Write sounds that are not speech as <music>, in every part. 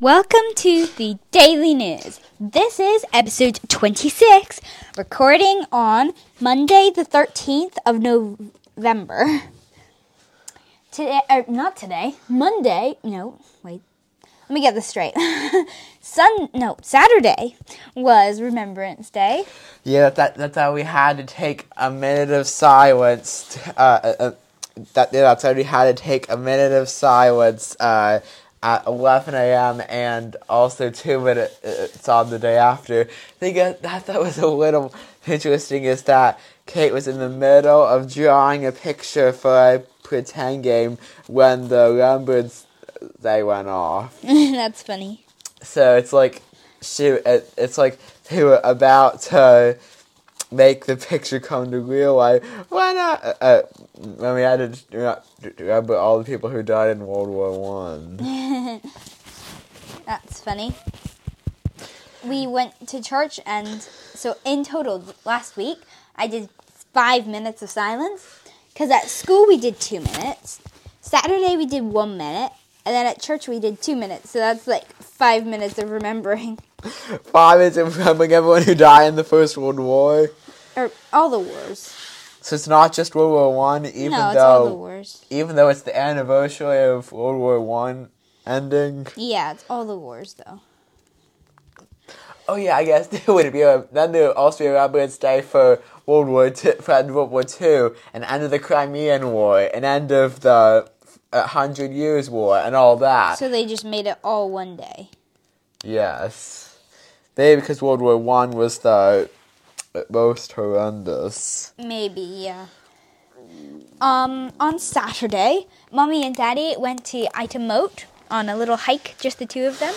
Welcome to the Daily News. This is episode 26, recording on Monday, the 13th of November. Today, er, not today, Monday, no, wait, let me get this straight. <laughs> Sun, no, Saturday was Remembrance Day. Yeah, that, that's how we had to take a minute of silence. Uh, uh, uh, that that's how we had to take a minute of silence uh, at 11 a.m. and also two minutes on the day after. I think that that was a little interesting is that Kate was in the middle of drawing a picture for a pretend game when the Remembrance they went off. <laughs> That's funny. So it's like, she it, it's like they were about to make the picture come to real life. Why not? Uh, uh, when we had to remember all the people who died in World War One. <laughs> That's funny. We went to church, and so in total, last week, I did five minutes of silence. Because at school, we did two minutes. Saturday, we did one minute. And then at church, we did two minutes. So that's like five minutes of remembering. Five minutes of remembering everyone who died in the First World War. Or all the wars. So it's not just World War One, even no, it's though all the wars. even though it's the anniversary of World War One ending. Yeah, it's all the wars though. Oh yeah, I guess <laughs> there would be a, then there would also be a Remembrance Day for World War Two, for end of World War Two, an end of the Crimean War, an end of the Hundred Years War, and all that. So they just made it all one day. yes, maybe because World War One was the most horrendous. Maybe, yeah. Um, on Saturday, mommy and daddy went to Itamote on a little hike, just the two of them,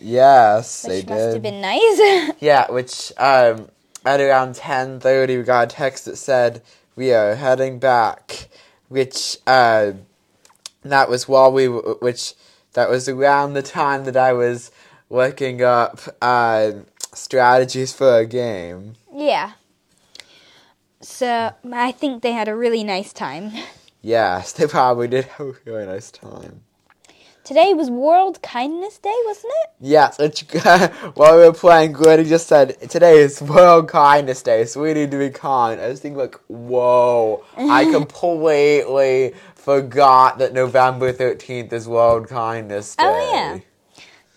Yes, which they must did. have been nice. <laughs> Yeah, which um, at around ten thirty, we got a text that said we are heading back. Which uh, that was while we, w- which that was around the time that I was looking up uh, strategies for a game. yeah. So I think they had a really nice time. Yes, they probably did have a really nice time. Today was World Kindness Day, wasn't it? Yes, which, <laughs> while we were playing, Glenn just said today is World Kindness Day, so we need to be kind. I was thinking like, whoa! I <laughs> completely forgot that November thirteenth is World Kindness Day. Oh, yeah.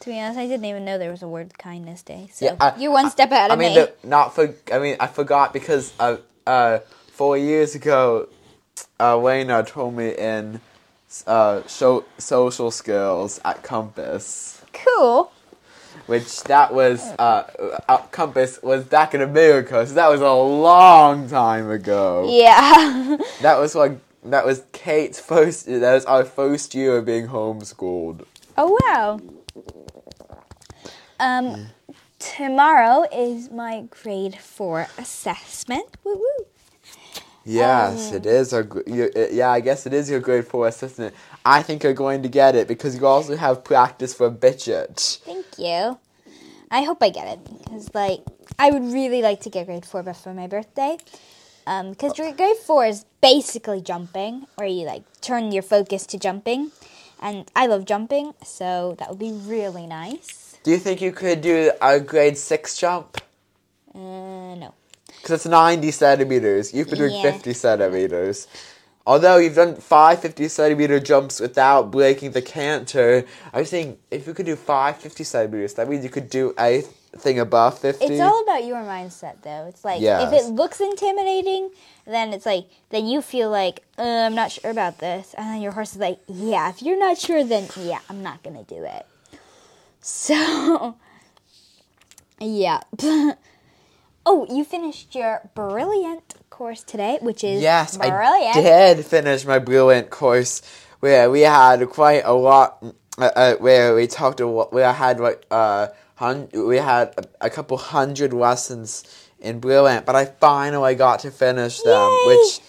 To be honest, I didn't even know there was a word Kindness Day. So Yeah, I- you're one step ahead I of mean, me. the, not for. I mean, I forgot because uh, uh, four years ago, uh, Lena told me in uh, show, social skills at Compass. cool. which that was uh, uh, Compass was back in America, so that was a long time ago. Yeah. <laughs> That was like that was Kate's first. That was our first year of being homeschooled. Oh wow. Um, tomorrow is my grade four assessment. Woo woo. Yes, Um, it is. Our, you- uh, yeah, I guess it is your grade four assessment. I think you're going to get it because you also have practice for Bitchet. Thank you. I hope I get it because, like, I would really like to get grade four before my birthday. Um, because grade four is basically jumping, where you like turn your focus to jumping, and I love jumping, so that would be really nice. Do you think you could do a grade six jump? Uh, no. Because it's 90 centimeters. You've been doing Yeah. 50 centimeters. Although you've done five 50 centimeter jumps without breaking the canter, I was thinking if you could do five 50 centimeters, that means you could do a thing above 50. It's all about your mindset, though. It's like if it looks intimidating, then it's like then you feel like uh, I'm not sure about this, and then your horse is like, yeah. If you're not sure, then yeah, I'm not gonna do it. So, <laughs> yeah. <laughs> oh, you finished your brilliant course today, which is Yes, brilliant. I did finish my brilliant course where we had quite a lot. Uh, uh, where we talked a lot. We had like uh, we had a, a couple hundred lessons in Blue brilliant, but I finally got to finish them. Yay! Which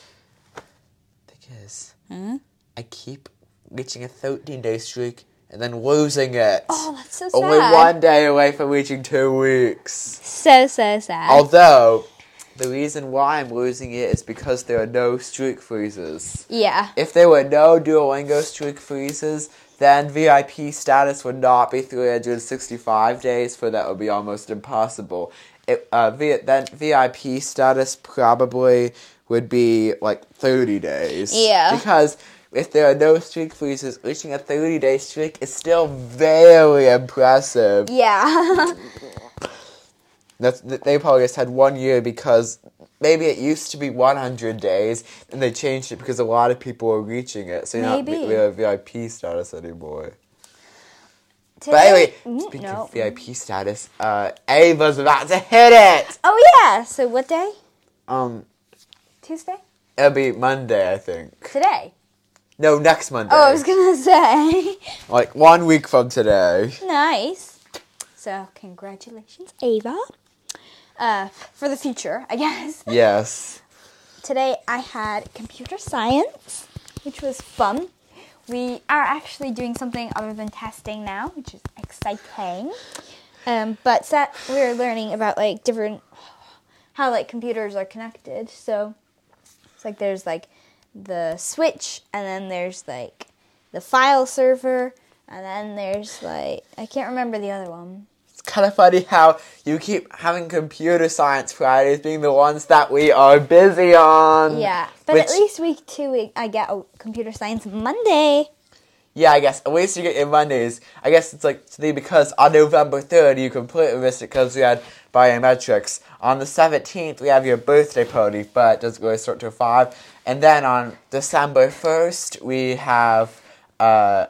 because Huh? I keep reaching a 13 day streak and then losing it. Oh, that's so sad. Only one day away from reaching two weeks. So so sad. Although the reason why I'm losing it is because there are no streak freezes. yeah. If there were no Duolingo streak freezes, then VIP status would not be 365 days, for that would be almost impossible. It, uh, v, then VIP status probably would be like 30 days. Yeah. Because if there are no streak freezes, reaching a 30 day streak is still very impressive. Yeah. <laughs> That's, they probably just had one year because maybe it used to be 100 days and they changed it because a lot of people were reaching it. So you're not Maybe. really a VIP status anymore. Today, But anyway, Mm, speaking no. of VIP status, uh, Ava's about to hit it. Oh yeah. So what day? Um, Tuesday. it'll be Monday, I think. Today. No, next Monday. Oh, I was gonna <laughs> say. Like one week from today. nice. So congratulations, Ava. Uh, for the future, I guess. <laughs> Yes. Today I had computer science, which was fun. We are actually doing something other than testing now, which is exciting. Um, but set, we're learning about like different how like computers are connected. So it's like there's like the switch, and then there's like the file server, and then there's like I can't remember the other one. Kind of funny how you keep having computer science Fridays being the ones that we are busy on. Yeah, but Which- at least week two week I get a computer science Monday. Yeah, I guess. At least you get your Mondays. I guess it's like today because on November 3rd you completely missed it because we had biometrics. On the 17th we have your birthday party, but it doesn't really start till 5. And then on December 1st we have, uh,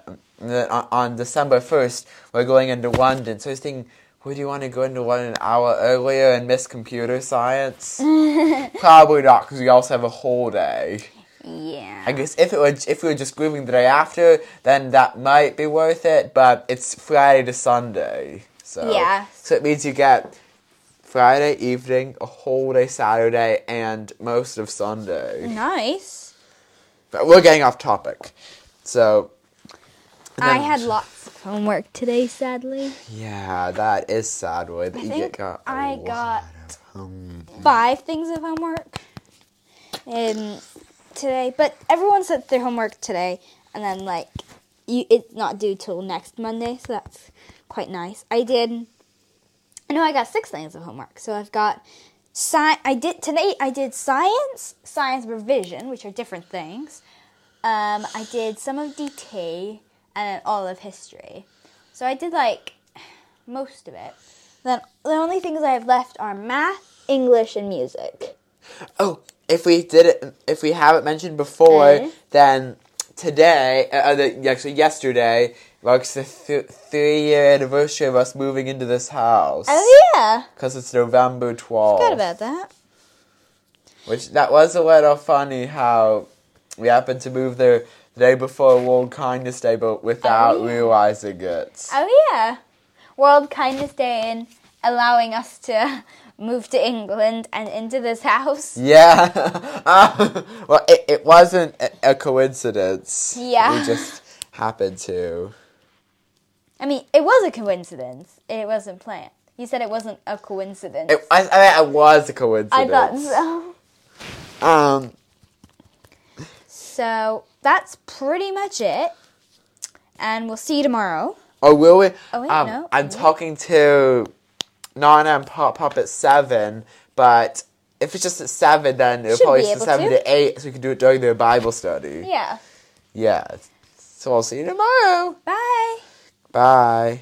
on, on December 1st we're going into London. So I was thinking, would you want to go into London an hour earlier and miss computer science? <laughs> Probably not because we also have a whole day. Yeah. I guess if it were if we were just moving the day after, then that might be worth it. But it's Friday to Sunday, so Yeah. So it means you get Friday evening, a whole day Saturday, and most of Sunday. Nice. But we're getting off topic, so. I had lots of homework today, sadly. Yeah, that is sad. You get got. I got five things of homework um, today, but everyone sent their homework today, and then like you, it's not due till next Monday, so that's quite nice. I did. I know I got six things of homework, so I've got. Sci- I did today. I did science, science revision, which are different things. Um, I did some of DT and then all of history. So I did like most of it. Then the only things I have left are math, English, and music. Oh, if we did it, if we haven't mentioned before, Mhm. then today, uh, uh, the, actually yesterday, marks the th- three-year anniversary of us moving into this house. Oh yeah, Because it's November twelfth. forgot about that. Which that was a little funny how we happened to move there the day before World Kindness Day, but without Oh, yeah. realizing it. Oh yeah, World Kindness Day and allowing us to <laughs> move to England and into this house. Yeah. Uh, <laughs> well, it, it wasn't a, a coincidence. Yeah. We just happened to. I mean, it was a coincidence. It wasn't planned. You said it wasn't a coincidence. It, I, I mean, it was a coincidence. I thought so. Um, So that's pretty much it. And we'll see you tomorrow. or will we? Oh, wait, um, no. I'm talking to Nana and Pop Pop at 7, but if it's just at 7, then it'll Should probably be be able 7 to. to 8, so we can do it during their Bible study. Yeah. Yeah. So I'll see you tomorrow. Bye. Bye.